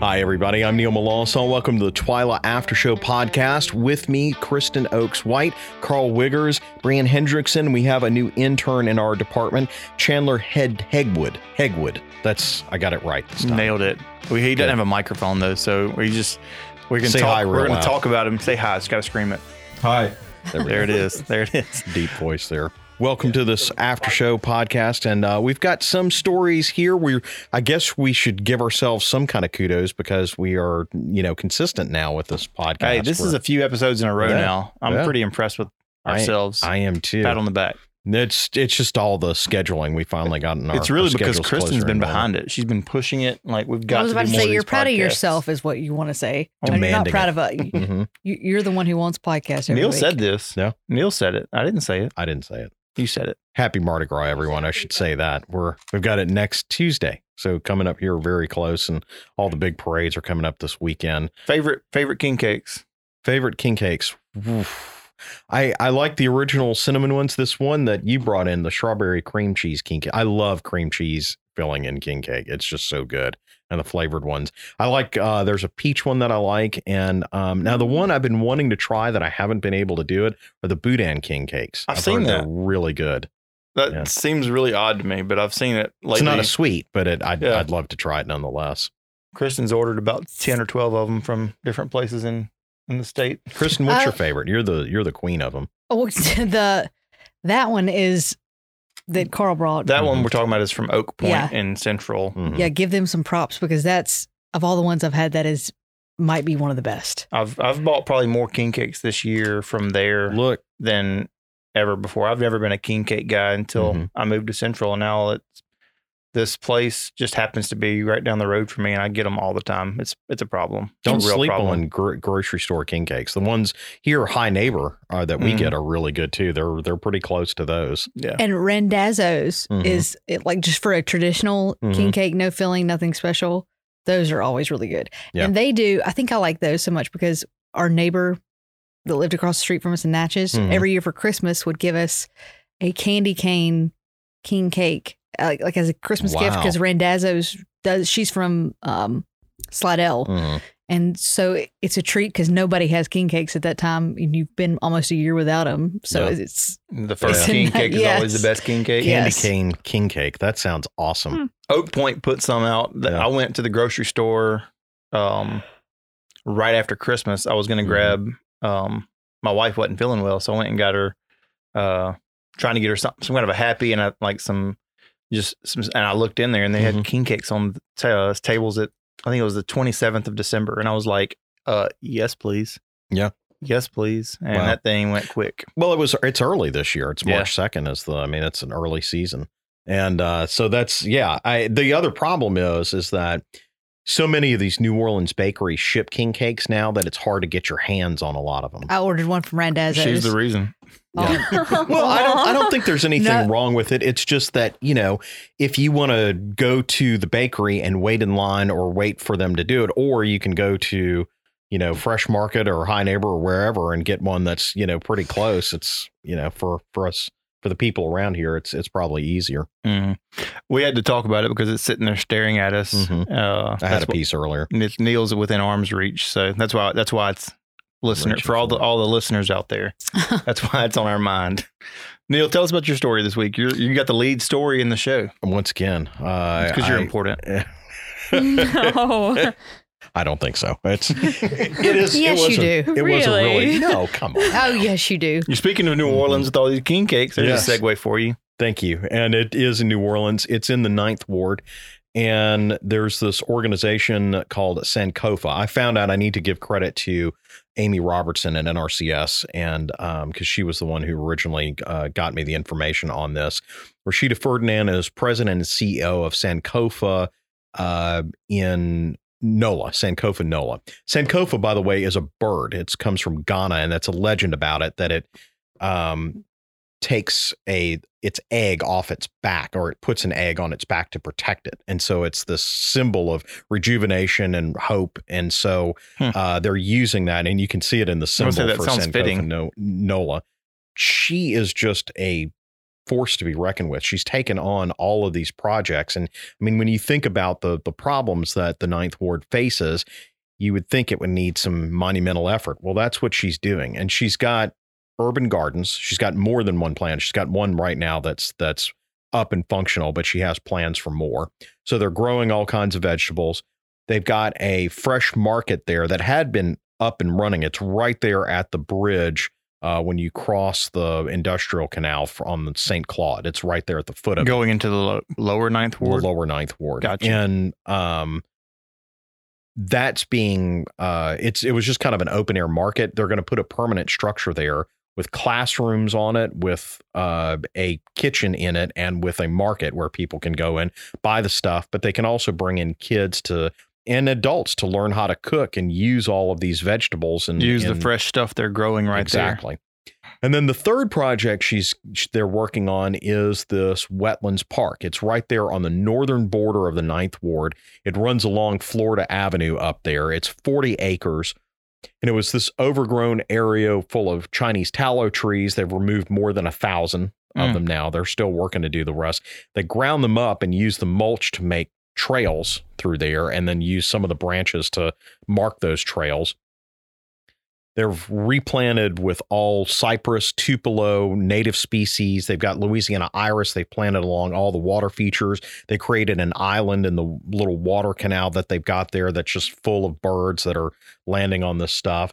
Hi, everybody. I'm Neil Melancon. Welcome to the Twyla After Show podcast. With me, Kristen Oakes White, Carl Wiggers, Brian Hendrickson. We have a new intern in our department, Chandler Head Hegwood. Hegwood. That's I got it right this time. Nailed it. We, he doesn't have a microphone though, so we just we can Say talk. hi real we're going loud. to talk about him. Say hi. Just got to scream it. Hi. There, we There it is. There it is. Deep voice there. Welcome to this after show podcast, and uh, we've got some stories here. We, I guess, we should give ourselves some kind of kudos because we are, you know, consistent now with this podcast. Hey, this is We're- a few episodes in a row Yeah. now. I'm Yeah. pretty impressed with ourselves. I am too. Pat on the back. It's it's just all the scheduling we finally got in our. it's really our because Kristen's been behind it. She's been pushing it. Like we've got. I was to about do to say you're these proud of yourself, is what you want to say. And you're not proud it. of a. You, Mhm. you're the one who wants podcasts. Every Neil week. said this. No, Neil said it. I didn't say it. I didn't say it. You said it. Happy Mardi Gras, everyone! I should say that we're we've got it next Tuesday, so coming up here very close, and all the big parades are coming up this weekend. Favorite favorite king cakes. Favorite king cakes. Oof. I I like the original cinnamon ones. This one that you brought in, the strawberry cream cheese king cake. I love cream cheese filling in king cake. It's just so good. And the flavored ones. I like uh there's a peach one that I like. And um now the one I've been wanting to try that I haven't been able to do it are the Boudin king cakes. I've seen heard they're that. really good. That Yeah. seems really odd to me, but I've seen it lately. it's not a sweet, but it I'd, Yeah. I'd love to try it nonetheless. Kristen's ordered about ten or twelve of them from different places in in the state. Kristen, what's your Uh, favorite? You're the you're the queen of them. Oh, the that one is that Carl brought. That one we're talking about is from Oak Point Yeah. in Central. Mhm. yeah, give them some props because that's of all the ones I've had, that is might be one of the best. I've I've bought probably more king cakes this year from there Look, than ever before. I've never been a king cake guy until Mhm. I moved to Central, and now it's this place just happens to be right down the road from me, and I get them all the time. It's it's a problem. don't a real sleep problem. on gro- grocery store king cakes. The ones here, Hi Nabor, uh, that we Mhm. get are really good too. They're they're pretty close to those. Yeah, And Randazzo's Mhm. is it, like just for a traditional Mhm. king cake, no filling, nothing special. Those are always really good. Yeah. And they do. I think I like those so much because our neighbor that lived across the street from us in Natchez Mhm. every year for Christmas would give us a candy cane king cake, uh, like, like as a Christmas gift because Randazzo's does. She's from um, Slidell, Mhm. and so it- it's a treat because nobody has king cakes at that time, and you've been almost a year without them. So Yeah. it's the first It's king in- cake is always the best king cake. Yeah. Candy Yes. cane king cake. That sounds awesome. Hmm. Oak Point put some out. Yeah. I went to the grocery store um, right after Christmas. I was going to Mhm. grab. Um, my wife wasn't feeling well, so I went and got her. Uh, trying to get her some, some kind of a happy and I, like some just some. And I looked in there and they Mhm. had king cakes on the ta- tables at I think it was the twenty seventh of December, and I was like, "Uh, yes, please." Yeah. Yes, please. And Wow. that thing went quick. Well, it was it's early this year. It's Yeah. March second. Is the I mean it's an early season, and uh, so that's yeah. I the other problem is is that so many of these New Orleans bakeries ship king cakes now that it's hard to get your hands on a lot of them. I ordered one from Randazzo's. She's the reason. Oh. Well, I don't. I don't think there's anything No. wrong with it. It's just that you know, if you want to go to the bakery and wait in line or wait for them to do it, or you can go to you know Fresh Market or Hi Nabor or wherever and get one that's you know pretty close. It's you know for for us for the people around here, it's it's probably easier. Mhm. We had to talk about it because it's sitting there staring at us. Mhm. Uh, I had a wh- piece earlier. and it's Neil's within arm's reach, so that's why that's why it's listener Reaching for all the all the listeners out there. That's why it's on our mind. Neil, tell us about your story this week. You you got the lead story in the show Once again, uh, because you're I- important. no. I don't think so. It's it is. Yes, it you wasn't- do. It wasn't really. Really? No, come on. Oh yes, you do. You're speaking of New Mhm. Orleans with all these king cakes. There's Yes. a segue for you. Thank you. And it is in New Orleans. It's in the Ninth Ward. And there's this organization called Sankofa. I found out I need to give credit to Amy Robertson at NRCS, and because she was the one who originally uh, got me the information on this. Rashida Ferdinand is president and CEO of Sankofa uh, in NOLA, Sankofa NOLA. Sankofa, by the way, is a bird. It comes from Ghana, and that's a legend about it that it um, takes a its egg off its back or it puts an egg on its back to protect it and so it's this symbol of rejuvenation and hope and so Hmm. uh, they're using that and you can see it in the symbol that for sounds fitting. no- Nola she is just a force to be reckoned with. She's taken on all of these projects. And I mean, when you think about the the problems that the Ninth Ward faces, you would think it would need some monumental effort. Well, that's what she's doing. And she's got urban gardens. She's got more than one plan. She's got one right now that's that's up and functional, but she has plans for more. So they're growing all kinds of vegetables. They've got a fresh market there that had been up and running. It's right there at the bridge uh, when you cross the industrial canal on the St. Claude. It's right there at the foot of going it. into the lo- lower ninth ward. The lower ninth ward. Gotcha. And um, that's being uh, it's it was just kind of an open air market. They're going to put a permanent structure there with classrooms on it, with uh, a kitchen in it, and with a market where people can go and buy the stuff, but they can also bring in kids to and adults to learn how to cook and use all of these vegetables and use and, the fresh stuff they're growing right there. exactly. And then the third project she's they're working on is this wetlands park. It's right there on the northern border of the Ninth Ward. It runs along Florida Avenue up there. It's 40 acres and it was this overgrown area full of Chinese tallow trees. They've removed more than a thousand of mm. them now. They're still working to do the rest. They ground them up and use the mulch to make trails through there and then use some of the branches to mark those trails. They're replanted with all cypress, tupelo, native species. They've got Louisiana iris. They've planted along all the water features. They created an island in the little water canal that they've got there that's just full of birds that are landing on this stuff.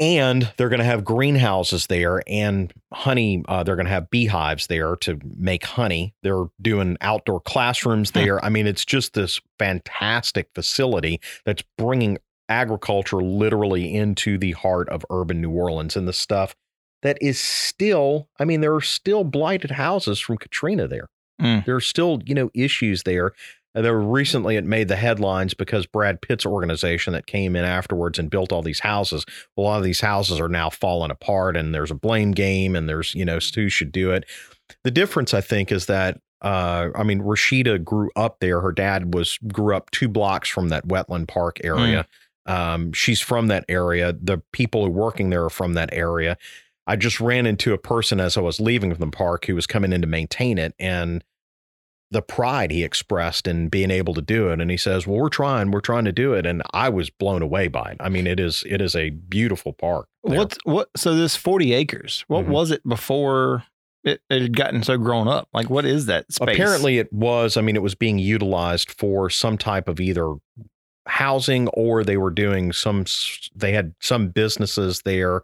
And they're going to have greenhouses there and honey. Uh, they're going to have beehives there to make honey. They're doing outdoor classrooms there. I mean, it's just this fantastic facility that's bringing agriculture literally into the heart of urban New Orleans and the stuff that is still, I mean, there are still blighted houses from Katrina there. Mm. There are still, you know, issues there. And there recently it made the headlines because Brad Pitt's organization that came in afterwards and built all these houses. A lot of these houses are now falling apart and there's a blame game and there's, you know, who should do it. The difference, I think, is that uh, I mean, Rashida grew up there. Her dad was grew up two blocks from that wetland park area. Mm. Um, she's from that area. The people who are working there are from that area. I just ran into a person as I was leaving from the park who was coming in to maintain it and the pride he expressed in being able to do it. And he says, Well, we're trying, we're trying to do it. And I was blown away by it. I mean, it is it is a beautiful park. What's what so this 40 acres, what mm-hmm. was it before it, it, had gotten so grown up? Like what is that space? Apparently it was, I mean, it was being utilized for some type of either housing or they were doing some they had some businesses there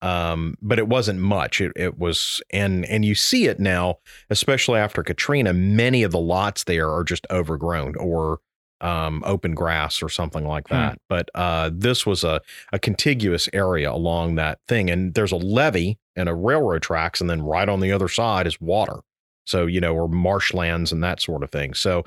um, but it wasn't much it, it was and and you see it now especially after katrina many of the lots there are just overgrown or um, open grass or something like hmm. that hmm. but uh, this was a, a contiguous area along that thing and there's a levee and a railroad tracks and then right on the other side is water so you know or marshlands and that sort of thing so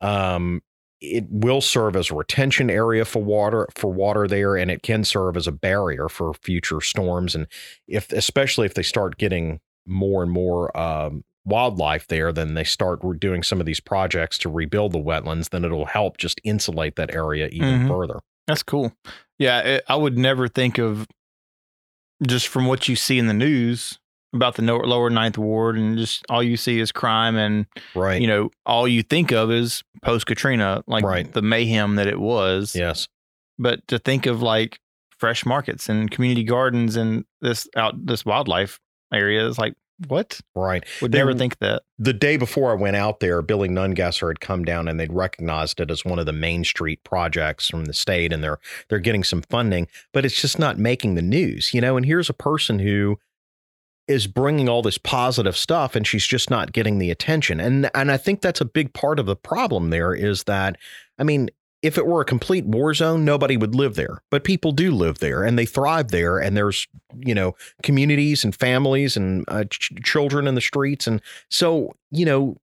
um it will serve as a retention area for water for water there and it can serve as a barrier for future storms. And if especially if they start getting more and more um, wildlife there then they start doing some of these projects to rebuild the wetlands then it'll help just insulate that area even mm-hmm. further. That's cool. Yeah it, i would never think of just from what you see in the news about the lower ninth ward and just all you see is crime and right. you know all you think of is post katrina like right. the mayhem that it was. Yes. But to think of like fresh markets and community gardens and this out this wildlife area is like what? Right. Would never think that. the day before i went out there billy nungesser had come down and they'd recognized it as one of the main street projects from the state and they're they're getting some funding but it's just not making the news you know? And here's a person who is bringing all this positive stuff and she's just not getting the attention. And and I think that's a big part of the problem there is that I mean, if it were a complete war zone, nobody would live there. But people do live there and they thrive there and there's, you know, communities and families and uh, ch- children in the streets and so, you know,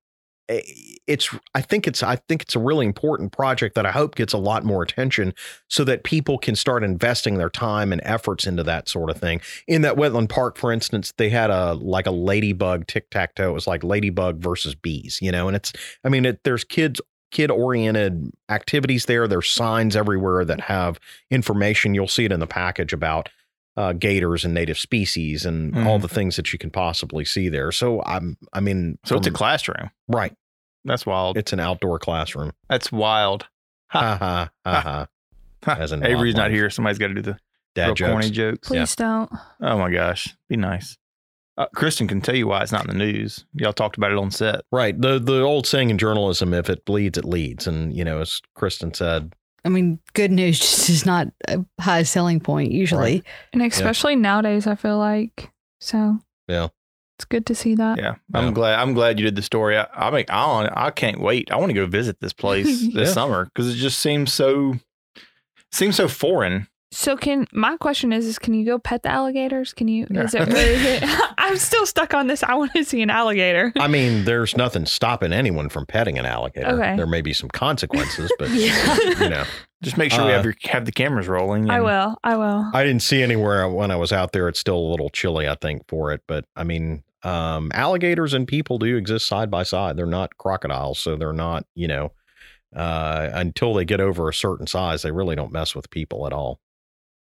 it's I think it's I think it's a really important project that I hope gets a lot more attention so that people can start investing their time and efforts into that sort of thing. In that wetland park, for instance, they had a like a ladybug tic tac toe. It was like ladybug versus bees, you know, and it's I mean it, there's kids kid oriented activities there. There's signs everywhere that have information. You'll see it in the package about uh, gators and native species and all Mhm. the things that you can possibly see there. So I'm, I mean, So it's a classroom. right. That's wild. It's an outdoor classroom. That's wild. Ha ha ha ha. As in Avery's not wildlife. here. Somebody's got to do the Dad real jokes. corny jokes. Please don't. Oh my gosh, be nice. Uh, Kristen can tell you why it's not in the news. Y'all talked about it on set. Right. The the old saying in journalism, if it bleeds, it leads. And you know, as Kristen said, I mean, good news just is not a high selling point usually. And especially nowadays, I feel like so. Yeah. It's good to see that. Yeah, I'm Yeah. glad. I'm glad you did the story. I, I mean, I I can't wait. I want to go visit this place this Yeah. summer because it just seems so seems so foreign. So can my question is is can you go pet the alligators? Can you? Is Yeah. it? Is it I'm still stuck on this. I want to see an alligator. I mean, there's nothing stopping anyone from petting an alligator. Okay. There may be some consequences, but Yeah. you know, Just make sure we Uh, have your have the cameras rolling. I will. I will. I didn't see anywhere when I was out there. It's still a little chilly, I think, for it. But I mean, um, alligators and people do exist side by side. They're not crocodiles, so they're not, you know, uh, until they get over a certain size, they really don't mess with people at all.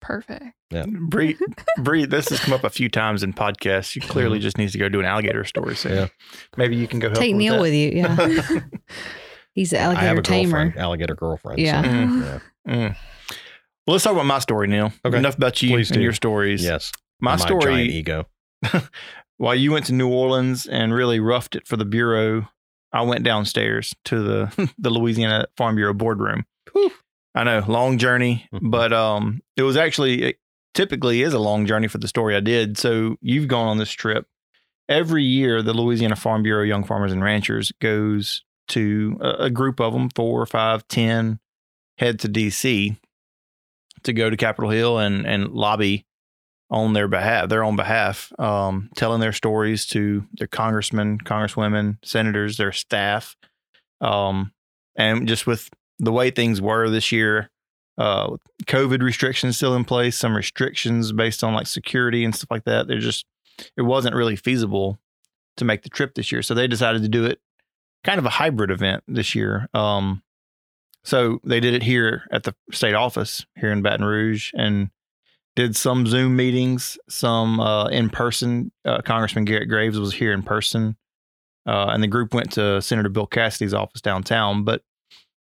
Perfect. Yeah. Bree, Bree, this has come up a few times in podcasts. You clearly just needs to go do an alligator story soon. Yeah. Maybe you can go help Take her with Neil with you. Yeah. He's the I have alligator a tamer. girlfriend, alligator girlfriend. so, Yeah. Mm. yeah. Mm. Well, let's talk about my story, Neil. Okay. Enough about you Please and do. your stories. Yes. My giant story, ego. while you went to New Orleans and really roughed it for the bureau, I went downstairs to the the Louisiana Farm Bureau boardroom. Whew. I know, long journey, Mhm. but um, it was actually it typically is a long journey for the story I did. So you've gone on this trip every year. The Louisiana Farm Bureau Young Farmers and Ranchers goes to a, a group of them, four, five, ten, head to D.C. to go to Capitol Hill and and lobby on their behalf, their own behalf, um, telling their stories to their congressmen, congresswomen, senators, their staff, um, and just with the way things were this year, uh, COVID restrictions still in place, some restrictions based on like security and stuff like that. They're just it wasn't really feasible to make the trip this year, so they decided to do it kind of a hybrid event this year. Um, so they did it here at the state office here in Baton Rouge and did some Zoom meetings, some uh, in person. Uh, Congressman Garrett Graves was here in person, uh, and the group went to Senator Bill Cassidy's office downtown. But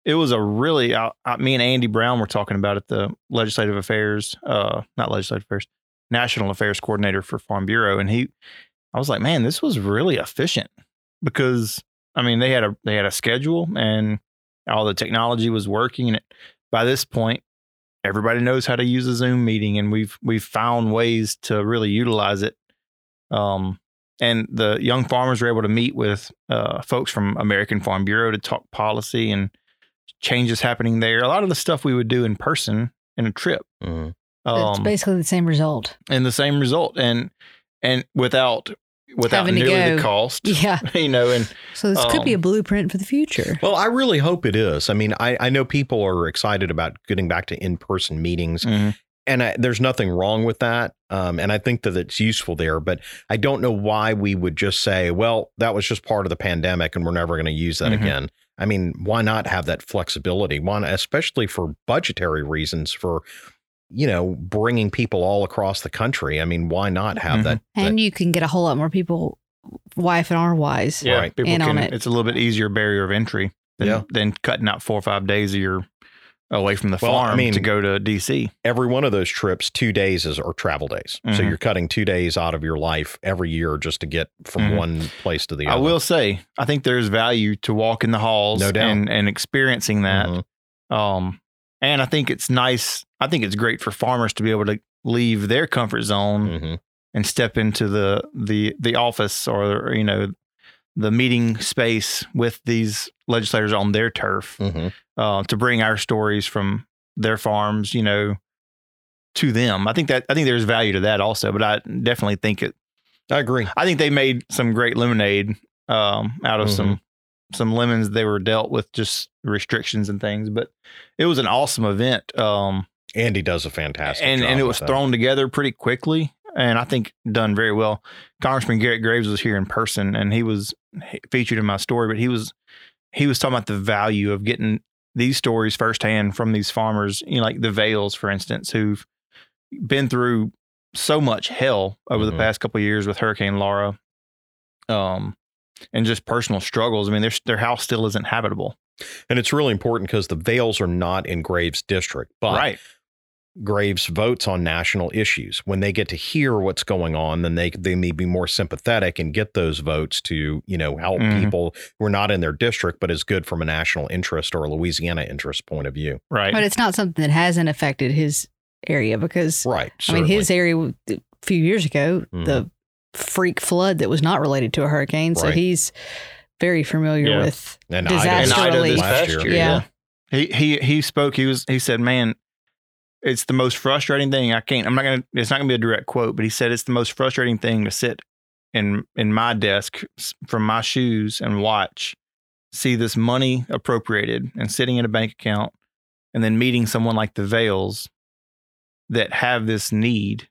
it was a really, I, I, me and Andy Brown were talking about it, the legislative affairs, uh, not legislative affairs, national affairs coordinator for Farm Bureau, and he, I was like, man, this was really efficient because I mean they had a they had a schedule and all the technology was working, and it, by this point everybody knows how to use a Zoom meeting, and we've we've found ways to really utilize it. Um, and the young farmers were able to meet with uh, folks from American Farm Bureau to talk policy and changes happening there. A lot of the stuff we would do in person in a trip. Mhm. it's Um, basically the same result. and the same result, and and without without Having to nearly the cost, Yeah. you know, and So this could be a Um, blueprint for the future. Well, I really hope it is. I mean, I, I know people are excited about getting back to in person meetings, Mhm. and I, there's nothing wrong with that. Um, and I think that it's useful there, but I don't know why we would just say, well, that was just part of the pandemic and we're never going to use that Mhm. again. I mean, why not have that flexibility? Why, not- especially for budgetary reasons, for you know, bringing people all across the country. I mean, why not have Mhm. that? and you can get a whole lot more people, wife and R wise. yeah, Right. people In on can. it. It's a little bit easier barrier of entry than Yeah. than cutting out four or five days of your away from the Well, I farm mean- to go to DC. every one of those trips, two days is or travel days. So Mhm. you're cutting two days out of your life every year just to get from Mhm. one place to the other. I will say, I think there's value to walk in the halls No doubt. and and experiencing that. Mhm. Um, and I think it's nice. I think it's great for farmers to be able to leave their comfort zone Mhm. and step into the the the office or you know the meeting space with these legislators on their turf Mhm. uh, to bring our stories from their farms, you know, to them. I think that I think there's value to that also, but I definitely think it. I agree. I think they made some great lemonade um, out of some some lemons they were dealt with just restrictions and things, but it was an awesome event. Um, Andy does a fantastic and job and it was that. thrown together pretty quickly and i think done very well congressman garrett graves was here in person and he was featured in my story but he was he was talking about the value of getting these stories firsthand from these farmers you know like the vales for instance who've been through so much hell over the Mhm. past couple of years with Hurricane Laura, um, and just personal struggles. I mean, their their house still isn't habitable. And it's really important because the Vales are not in Graves' district, but right. Graves votes on national issues. When they get to hear what's going on, then they they may be more sympathetic and get those votes to you know help Mhm. people who are not in their district, but is good from a national interest or a Louisiana interest point of view. Right. But it's not something that hasn't affected his area because Right. I mean his area a few years ago Mhm. the freak flood that was not related to a hurricane, so Right. he's very familiar Yeah. with and disaster and Ida this relief. last past year. year. Yeah. He he he spoke. He was he said, "Man, it's the most frustrating thing. I can't. I'm not gonna. It's not gonna be a direct quote, but he said it's the most frustrating thing to sit in in my desk from my shoes and watch, see this money appropriated and sitting in a bank account, and then meeting someone like the Vales that have this need,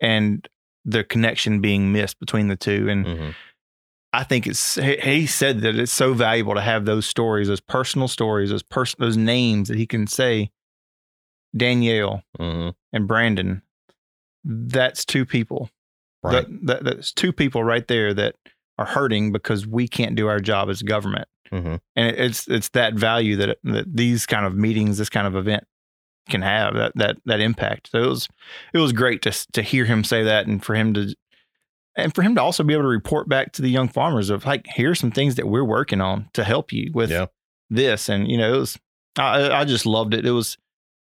and the connection being missed between the two and." Mhm. I think it's he he said that it's so valuable to have those stories, those personal stories, those person those names that he can say Danielle Mhm. and Brandon. That's two people. Right. That, that that's two people right there that are hurting because we can't do our job as government. Mhm. And it, it's it's that value that that these kind of meetings, this kind of event can have that that that impact. So it was it was great to to hear him say that and for him to and for him to also be able to report back to the young farmers of like here's some things that we're working on to help you with Yeah. this and you know it was I I just loved it. It was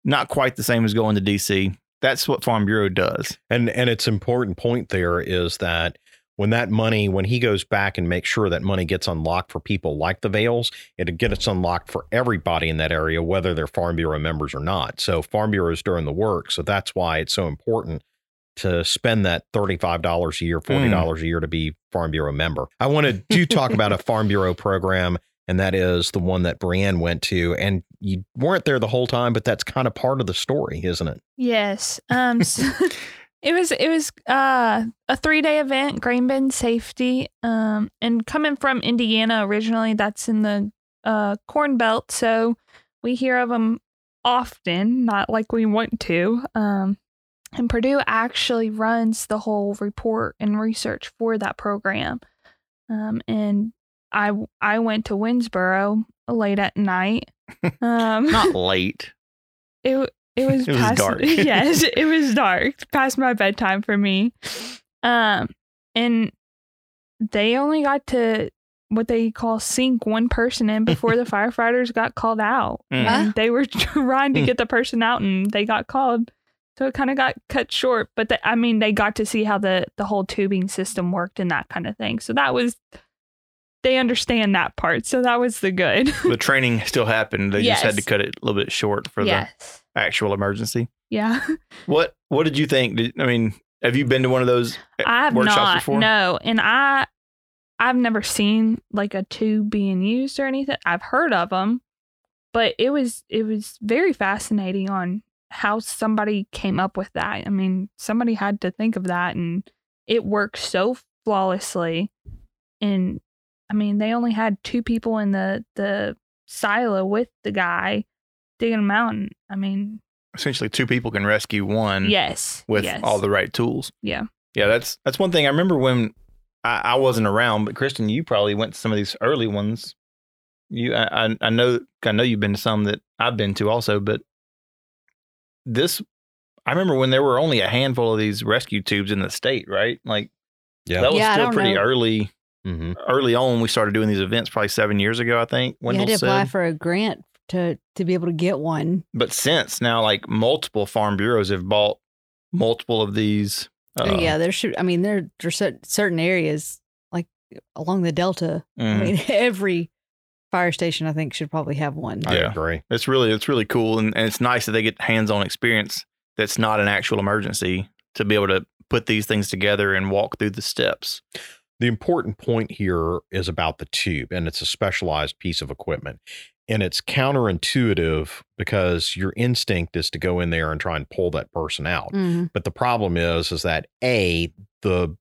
not quite the same as going to DC. That's what Farm Bureau does. And and its important point there is that when that money, when he goes back and makes sure that money gets unlocked for people like the Vales, it gets unlocked for everybody in that area, whether they're Farm Bureau members or not. So Farm Bureau is doing the work. So that's why it's so important to spend that $35 a year, $40 hmm. a year to be Farm Bureau member. I wanted to talk about a Farm Bureau program, and that is the one that Brienne went to. And you weren't there the whole time, but that's kind of part of the story, isn't it? Yes. Um. so- it was it was uh a three day event, grain bin safety. Um, and coming from Indiana originally, that's in the uh Corn Belt, so we hear of them often, not like we want to. Um, and Purdue actually runs the whole report and research for that program. Um, and I I went to Winnsboro late at night. Um, Not late. it it was It was past, dark. yes, it was dark past my bedtime for me. Um, and they only got to what they call sink one person in before the firefighters got called out. Mm. And they were trying to get the person out, and they got called. So it kind of got cut short, but the, I mean, they got to see how the the whole tubing system worked and that kind of thing. So that was they understand that part. So that was the good. the training still happened. They just had to cut it a little bit short for yes. the actual emergency. Yeah. What What did you think? Did, I mean, have you been to one of those uh, I have workshops not. before? No, and I I've never seen like a tube being used or anything. I've heard of them, but it was it was very fascinating on how somebody came up with that. I mean, somebody had to think of that, and it worked so flawlessly. And I mean, they only had two people in the the silo with the guy digging a mountain. I mean, Essentially, two people can rescue one yes, with yes. all the right tools. yeah. Yeah, that's that's one thing. I remember when I, I wasn't around, but Kristen, you probably went to some of these early ones. You, I, I- I know, I know you've been to some that I've been to also, but this, I remember when there were only a handful of these rescue tubes in the state, right? Like Yeah. that was Yeah, still pretty know. early. Hmm Early on, we started doing these events probably seven years ago, I think. you Wendell had to apply said. for a grant to to be able to get one. but since now, like multiple farm bureaus have bought multiple of these. uh, Oh, yeah, there should. I mean, there there's cer- certain areas like along the Delta. I mhm. mean, every fire station I think should probably have one. I Yeah. agree. It's really it's really cool and, and it's nice that they get hands-on experience that's not an actual emergency to be able to put these things together and walk through the steps. The important point here is about the tube, and it's a specialized piece of equipment. And it's counterintuitive because your instinct is to go in there and try and pull that person out. Mhm. But the problem is, is that A, the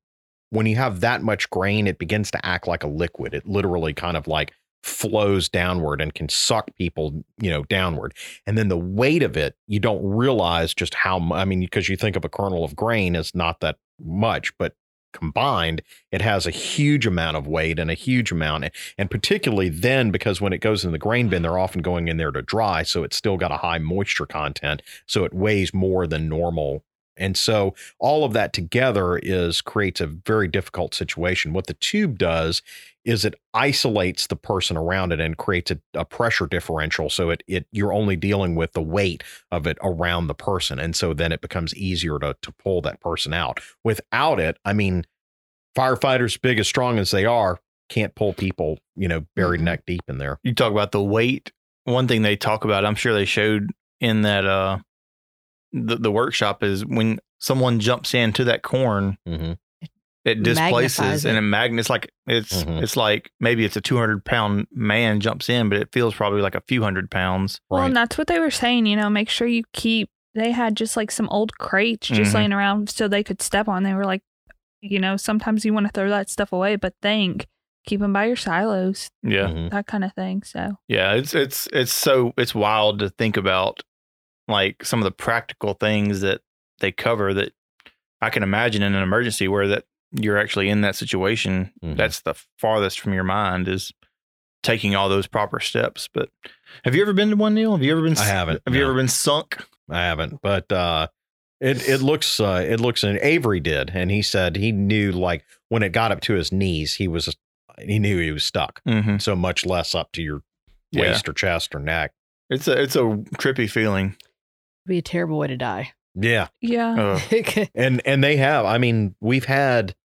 when you have that much grain, it begins to act like a liquid. It literally kind of like flows downward and can suck people, you know, downward. And then the weight of it, you don't realize just how I mean, because you think of a kernel of grain as not that much, but combined, it has a huge amount of weight and a huge amount. And particularly then, because when it goes in the grain bin, they're often going in there to dry. So it's still got a high moisture content. So it weighs more than normal. And so all of that together is creates a very difficult situation. What the tube does is it isolates the person around it and creates a, a pressure differential. So it it you're only dealing with the weight of it around the person. And so then it becomes easier to to pull that person out. Without it, I mean, firefighters, big as strong as they are, can't pull people, you know, buried Mhm. neck deep in there. You talk about the weight. One thing they talk about, I'm sure they showed in that uh the, the workshop is when someone jumps into that corn, hmm it displaces Magnifies and it. it magnets like it's Mhm. it's like maybe it's a 200 pound man jumps in, but it feels probably like a few hundred pounds. Well, Right. and that's what they were saying. You know, make sure you keep. They had just like some old crates just Mhm. laying around so they could step on. They were like, you know, sometimes you want to throw that stuff away, but think, keep them by your silos, Yeah. Mhm. that kind of thing. So Yeah, it's it's it's so it's wild to think about like some of the practical things that they cover that I can imagine in an emergency where that you're actually in that situation. Mhm. That's the farthest from your mind is taking all those proper steps. But have you ever been to one Neil? Have you ever been I haven't, Have you ever been sunk? I haven't, but uh, it it looks uh, it looks and Avery did, and he said he knew like when it got up to his knees, he was he knew he was stuck. Mm-hmm. So much less up to your Yeah. waist or chest or neck. It's a it's a trippy feeling. Be a terrible way to die. Yeah, yeah, Uh, and and they have. I mean, we've had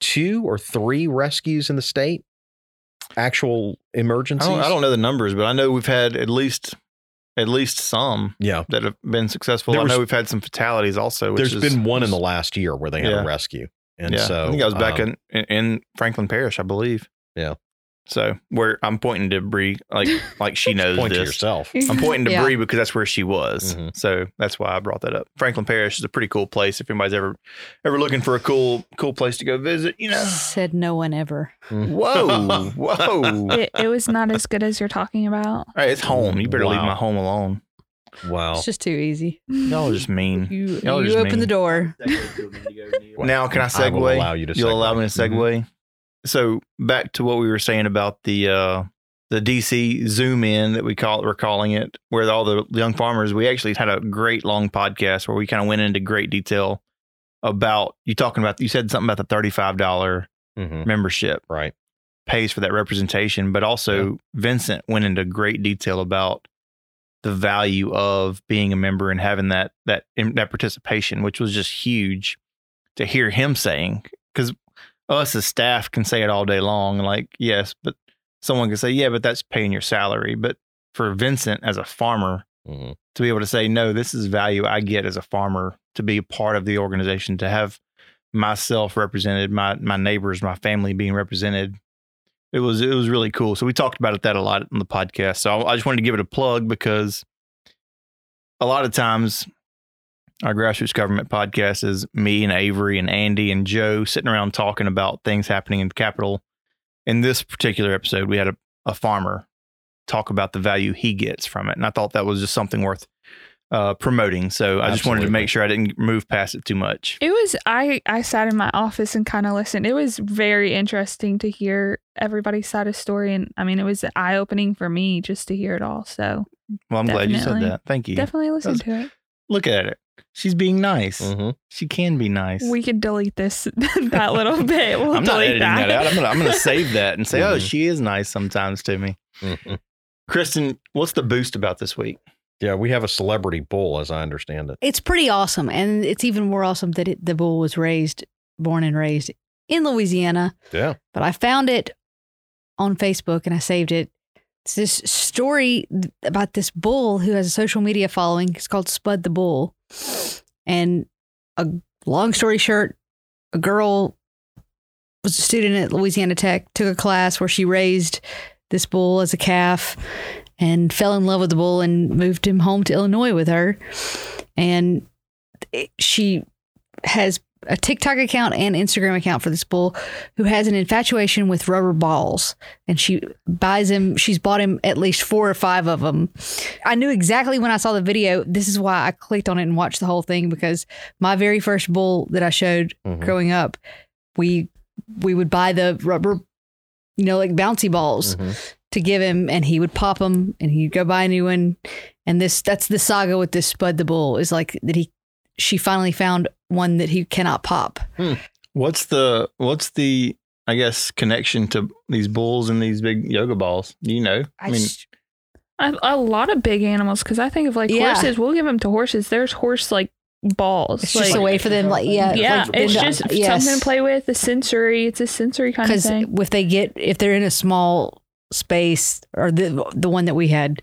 two or three rescues in the state, actual I emergencies. don't I don't know the numbers, but I know we've had at least at least some Yeah, that have been successful. There I was- know we've had some fatalities also. Which there's is- been one in the last year where they had Yeah. a rescue, and yeah, so I think I was back um, in, in in Franklin Parish, I believe. Yeah. So where I'm pointing to Bree, like like she knows point to this. yourself. I'm pointing to Yeah. Bree because that's where she was. Mhm. So that's why I brought that up. Franklin Parish is a pretty cool place. If anybody's ever ever looking for a cool cool place to go visit, you know. Said no one ever. Whoa, whoa! it, it was not as good as you're talking about. All right, it's home. You better leave my home alone. Wow. It's just too easy. Y'all are just mean. You Y'all are you just open mean. the door. Now, can I I will segue? allow you to You'll segue. allow me to segue. So back to what we were saying about the uh, the DC Zoom in that we call we're calling it, where all the young farmers. We actually had a great long podcast where we kind of went into great detail about you talking about. You said something about the thirty five dollar Mhm. membership Right. pays for that representation, but also Vincent went into great detail about the value of being a member and having that that that participation, which was just huge to hear him saying. Because us as staff can say it all day long, like yes, but someone can say yeah, but that's paying your salary. But for Vincent as a farmer Mhm. to be able to say no, this is value I get as a farmer to be a part of the organization to have myself represented, my my neighbors, my family being represented it was it was really cool. So we talked about it that a lot on the podcast. So I just wanted to give it a plug because a lot of times our grassroots government podcast is me and Avery and Andy and Joe sitting around talking about things happening in the Capitol. In this particular episode, we had a, a farmer talk about the value he gets from it, and I thought that was just something worth uh, promoting. So I just wanted to make sure I didn't move past it too much. It was I I sat in my office and kind of listened. It was very interesting to hear everybody's side of story, and I mean, it was eye opening for me just to hear it all. So Well, I'm glad you said that. Thank you. definitely listen That's- to it. Look at it. She's being nice. Mhm. She can be nice. We could delete this that little bit. We'll I'm not editing that. out. I'm gonna I'm gonna save that and say, oh, Mhm. she is nice sometimes to me. Mhm. Kristen, what's the boost about this week? Yeah, we have a celebrity bull, as I understand it. It's pretty awesome, and it's even more awesome that it, the bull was raised, born and raised in Louisiana. Yeah. But I found it on Facebook and I saved it. It's this story about this bull who has a social media following. It's called Spud the Bull. And a long story short, a girl was a student at Louisiana Tech, took a class where she raised this bull as a calf and fell in love with the bull and moved him home to Illinois with her. And she has a TikTok account and Instagram account for this bull who has an infatuation with rubber balls and she buys him she's bought him at least four or five of them. I knew exactly when I saw the video this is why I clicked on it and watched the whole thing because my very first bull that I showed Mhm. growing up we we would buy the rubber you know like bouncy balls Mhm. to give him and he would pop them and he'd go buy a new one and this that's the saga with this spud the bull is like that he she finally found one that he cannot pop hmm. What's the what's the I guess connection to these bulls and these big yoga balls? Do you know? I, s- A, a lot of big animals because I think of like Yeah. horses. We'll give them to horses. There's horse like balls. it's like, just a way for them like yeah yeah, like, it's them to- just yes. something to play with. The sensory. It's a sensory kind of thing. if they get if they're in a small space or the the one that we had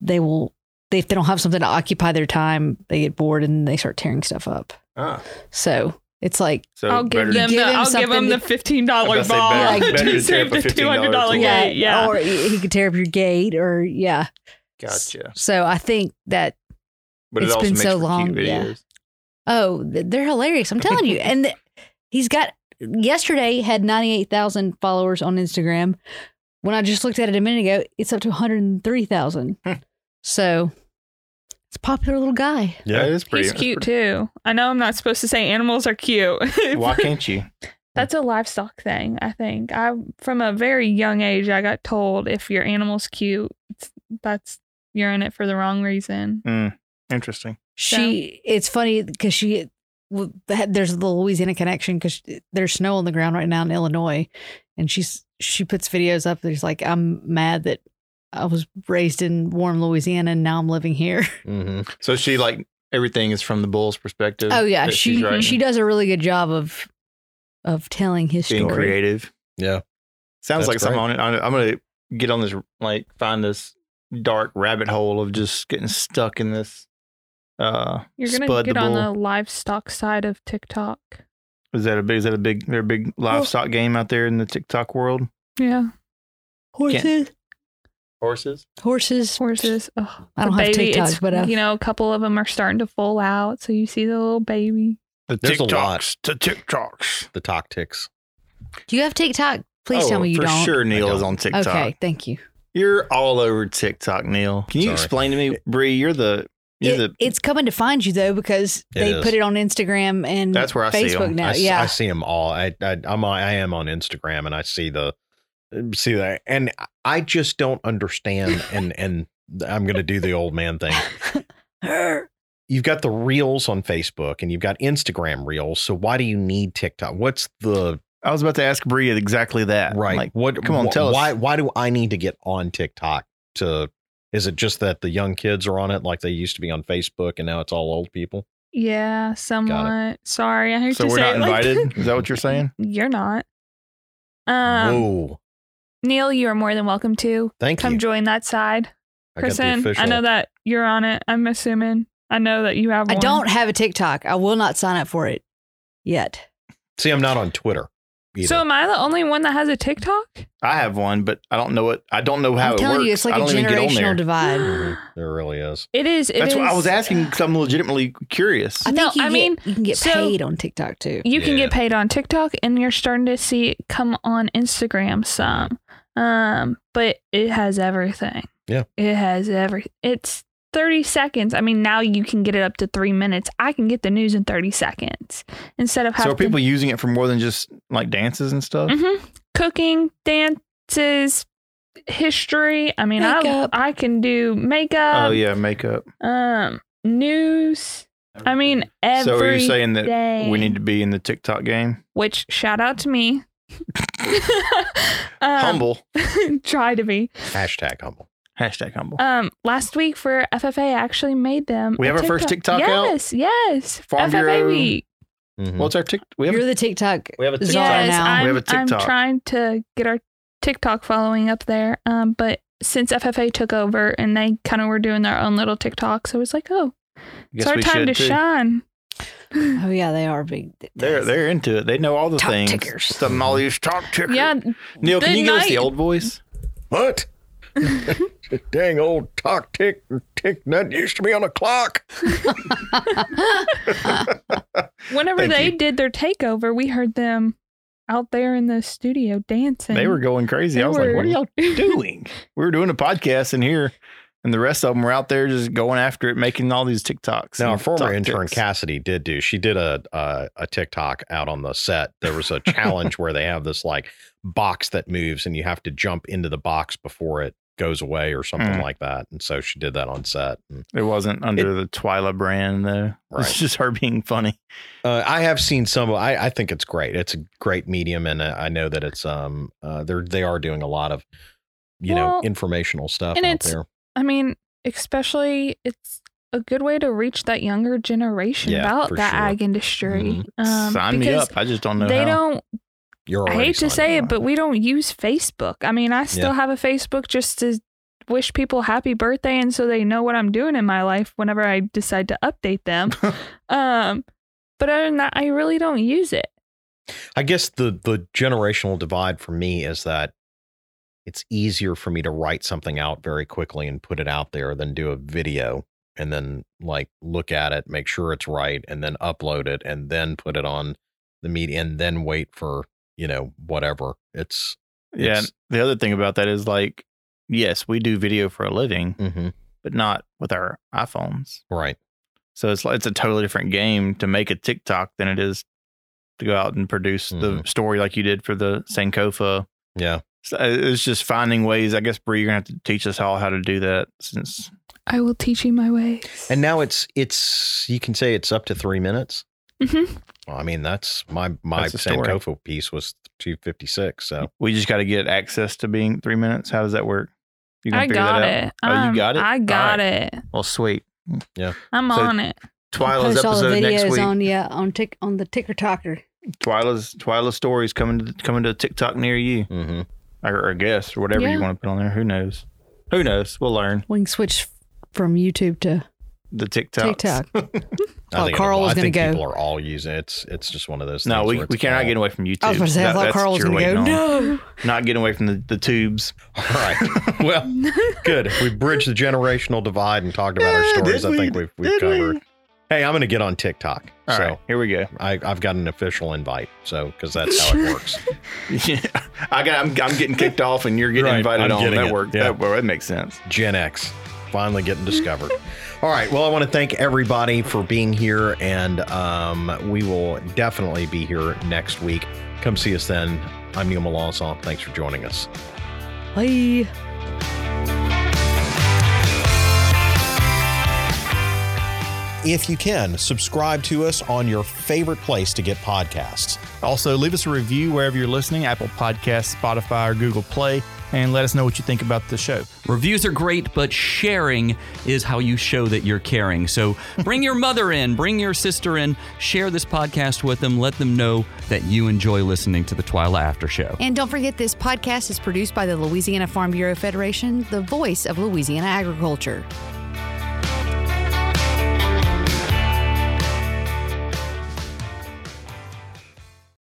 they will they, if they don't have something to occupy their time they get bored and they start tearing stuff up Ah, so it's like so I'll give them. give the, him I'll give something them the fifteen I dollar was about ball. to say, better- to better to save tear up the two hundred dollar $15 yeah, gate. Yeah. or he he could tear up your gate or yeah Gotcha. so i think that But it It's also been makes so long, cute yeah. Oh, they're hilarious. I'm telling you. And th- he's got yesterday had 98,000 followers on Instagram. When I just looked at it a minute ago, it's up to 103,000. Hmm. so it's a popular little guy. Yeah. That is pretty. He's that's cute too. I know I'm not supposed to say animals are cute. pretty- Why can't you? That's a livestock thing, I think. I from a very young age I got told if your animal's cute, it's, that's you're in it for the wrong reason. Mm, interesting. She, it's funny because she, there's the Louisiana connection because there's snow on the ground right now in Illinois. And she's, she puts videos up that she's like, I'm mad that I was raised in warm Louisiana and now I'm living here. Mhm. So she like everything is from the bull's perspective. Oh yeah, she she does a really good job of of telling his being story. creative. Yeah. Sounds That's like something great. on it. I- I'm gonna get on this like find this dark rabbit hole of just getting stuck in this. Uh, You're gonna Spud the get on the livestock side of TikTok. is that a big? Is that a big? There a big livestock game out there in the TikTok world? Yeah. Horses, Horses. horses, Horses. Oh, I don't the have baby, TikTok, it's- but uh, you know, a couple of them are starting to fall out, so you see the little baby. The There's a TikToks. lot. The TikToks. The tactics. do you have TikTok? Please oh, tell me you for don't. sure. Neil is don't. on TikTok. Okay, thank you. You're all over TikTok, Neil. Can you Sorry. explain to me, Bree? You're the. You're It- the. it's coming to find you though because they is. put it on Instagram and That's where I see Facebook 'em. now. I, s- yeah, I see them all. I, I I'm I am on Instagram and I see the see that and I just don't understand and and I'm going to do the old man thing. You've got the reels on Facebook and you've got Instagram reels. So why do you need TikTok? What's the I was about to ask Bree exactly that. right? Like, what come on, wh- tell us. why why do I need to get on TikTok to is it just that the young kids are on it like they used to be on Facebook and now it's all old people? Yeah, somewhat. Sorry, I hate so to we're say not it like invited. that. Is that what you're saying? You're not. Um, Whoa. Neil, you are more than welcome to Thank come you. join that side. I got Kristen, official. I know that you're on it. I'm assuming. I know that you have I one. don't have a TikTok. I will not sign up for it yet. See, I'm not on Twitter. Either. So am I the only one that has a TikTok? I have one, but I don't know what. I don't know how I'm it telling works. you, it's like I a don't even get on generational there. divide. There really is. It is. It That's what I was asking. Because I'm legitimately curious. I No, think you I get, mean, you can get so- paid on TikTok too. You can Yeah. get paid on TikTok, and you're starting to see it come on Instagram some. Um, but it has everything. Yeah. it has every. It's thirty seconds. I mean, now you can get it up to three minutes. I can get the news in thirty seconds instead of having. So are people using it for more than just like dances and stuff? Mm-hmm. cooking, dances, history. I mean, Makeup. I I can do makeup. oh yeah, makeup. Um, news. I mean, every So are you saying that day. we need to be in the TikTok game? Which shout out to me. um, humble. try to be. Hashtag humble. Hashtag humble. Um, last week for FFA, I actually made them. We a have our first TikTok out? yes, Yes, Farm FFA Bureau. week. Mhm. What's our tick? We have You're the TikTok. we have a czar TikTok. Yes, now. I'm, We have a I'm trying to get our TikTok following up there. Um, but since FFA took over and they kind of were doing their own little TikToks, I was like, oh, it's our time to too. shine. Oh yeah, they are big. They're they're into it. They know all the Top things. tickers. Some all these top tickers. Yeah, Neil, can the you give us the old voice? What? Dang old talk tick tick that used to be on a clock. Whenever Thank they you. did their takeover, we heard them out there in the studio dancing. They were going crazy. They I was like, what are y'all doing? we were doing a podcast in here, and the rest of them were out there just going after it, making all these TikToks. Now, our and former talk intern ticks. Cassidy did do. She did a, a a TikTok out on the set. There was a challenge where they have this like box that moves, and you have to jump into the box before it goes away or something Mm. like that. And so she did that on set. And, It wasn't under the Twyla brand, though. Right. It's just her being funny. uh, I have seen some. I I think it's great. It's a great medium, and uh, I know that it's um uh, they're they are doing a lot of you know informational stuff and out it's- there. I mean, especially it's a good way to reach that younger generation Yeah, about the sure. Mm-hmm. ag industry. Um, Sign me up. I just don't know They how. don't. You're I hate to say it, but we don't use Facebook. I mean, I still Yeah. have a Facebook just to wish people happy birthday, and so they know what I'm doing in my life whenever I decide to update them. um, but other than that, I really don't use it. I guess the the generational divide for me is that it's easier for me to write something out very quickly and put it out there than do a video and then like look at it, make sure it's right, and then upload it and then put it on the media and then wait for you know whatever. It's Yeah. It's- The other thing about that is like, yes, we do video for a living, mhm, but not with our iPhones. right. So it's like it's a totally different game to make a TikTok than it is to go out and produce the Mhm. story like you did for the Sankofa. Yeah. So uh, it's just finding ways. I guess Bree, you're gonna have to teach us all how to do that since I will teach you my ways. And now it's it's you can say it's up to three minutes. Mhm. Well, I mean that's my my That's the. Sankofa piece was two fifty six. So we just got to get access to being three minutes. How does that work? You gonna I figure got that out? it. Oh, you Um, got it? I got right. it. Well, sweet. Yeah, I'm So- on it. Twyla's Post all the episode next videos week. on yeah on tick on the ticker talker. Twyla's Twyla's stories coming to coming to TikTok near you, mhm. Or, or guest, or whatever you want to put on there. Who knows? Who knows? We'll learn We can switch from YouTube to the TikTok. TikTok. I Oh, think Carl it'll- was gonna think go. people are all using it. It's it's just one of those. No, things we, we cannot all- get away from YouTube. I was about to say, I That- thought Carl what was you're going to go. on. No. Not getting away from the, the tubes. All right. well, good. We bridged the generational divide and talked about our stories. I think we? we've we've Did we? Covered. Hey, I'm going to get on TikTok. All so right, here we go. I, I've got an official invite. So because that's how it works. Yeah, I got. I'm, I'm getting kicked off, and you're getting Right, invited I'm on. getting That it, worked. yeah. That, well, that makes sense. Gen X finally getting discovered. All right. Well, I want to thank everybody for being here, and um, we will definitely be here next week. Come see us then. I'm Neil Melancon. Thanks for joining us. Bye. If you can, subscribe to us on your favorite place to get podcasts. Also, leave us a review wherever you're listening Apple Podcasts, Spotify, or Google Play, and let us know what you think about the show. Reviews are great, but sharing is how you show that you're caring. So bring your mother in, bring your sister in, share this podcast with them, let them know that you enjoy listening to the Twyla After Show. And don't forget, this podcast is produced by the Louisiana Farm Bureau Federation, the voice of Louisiana agriculture.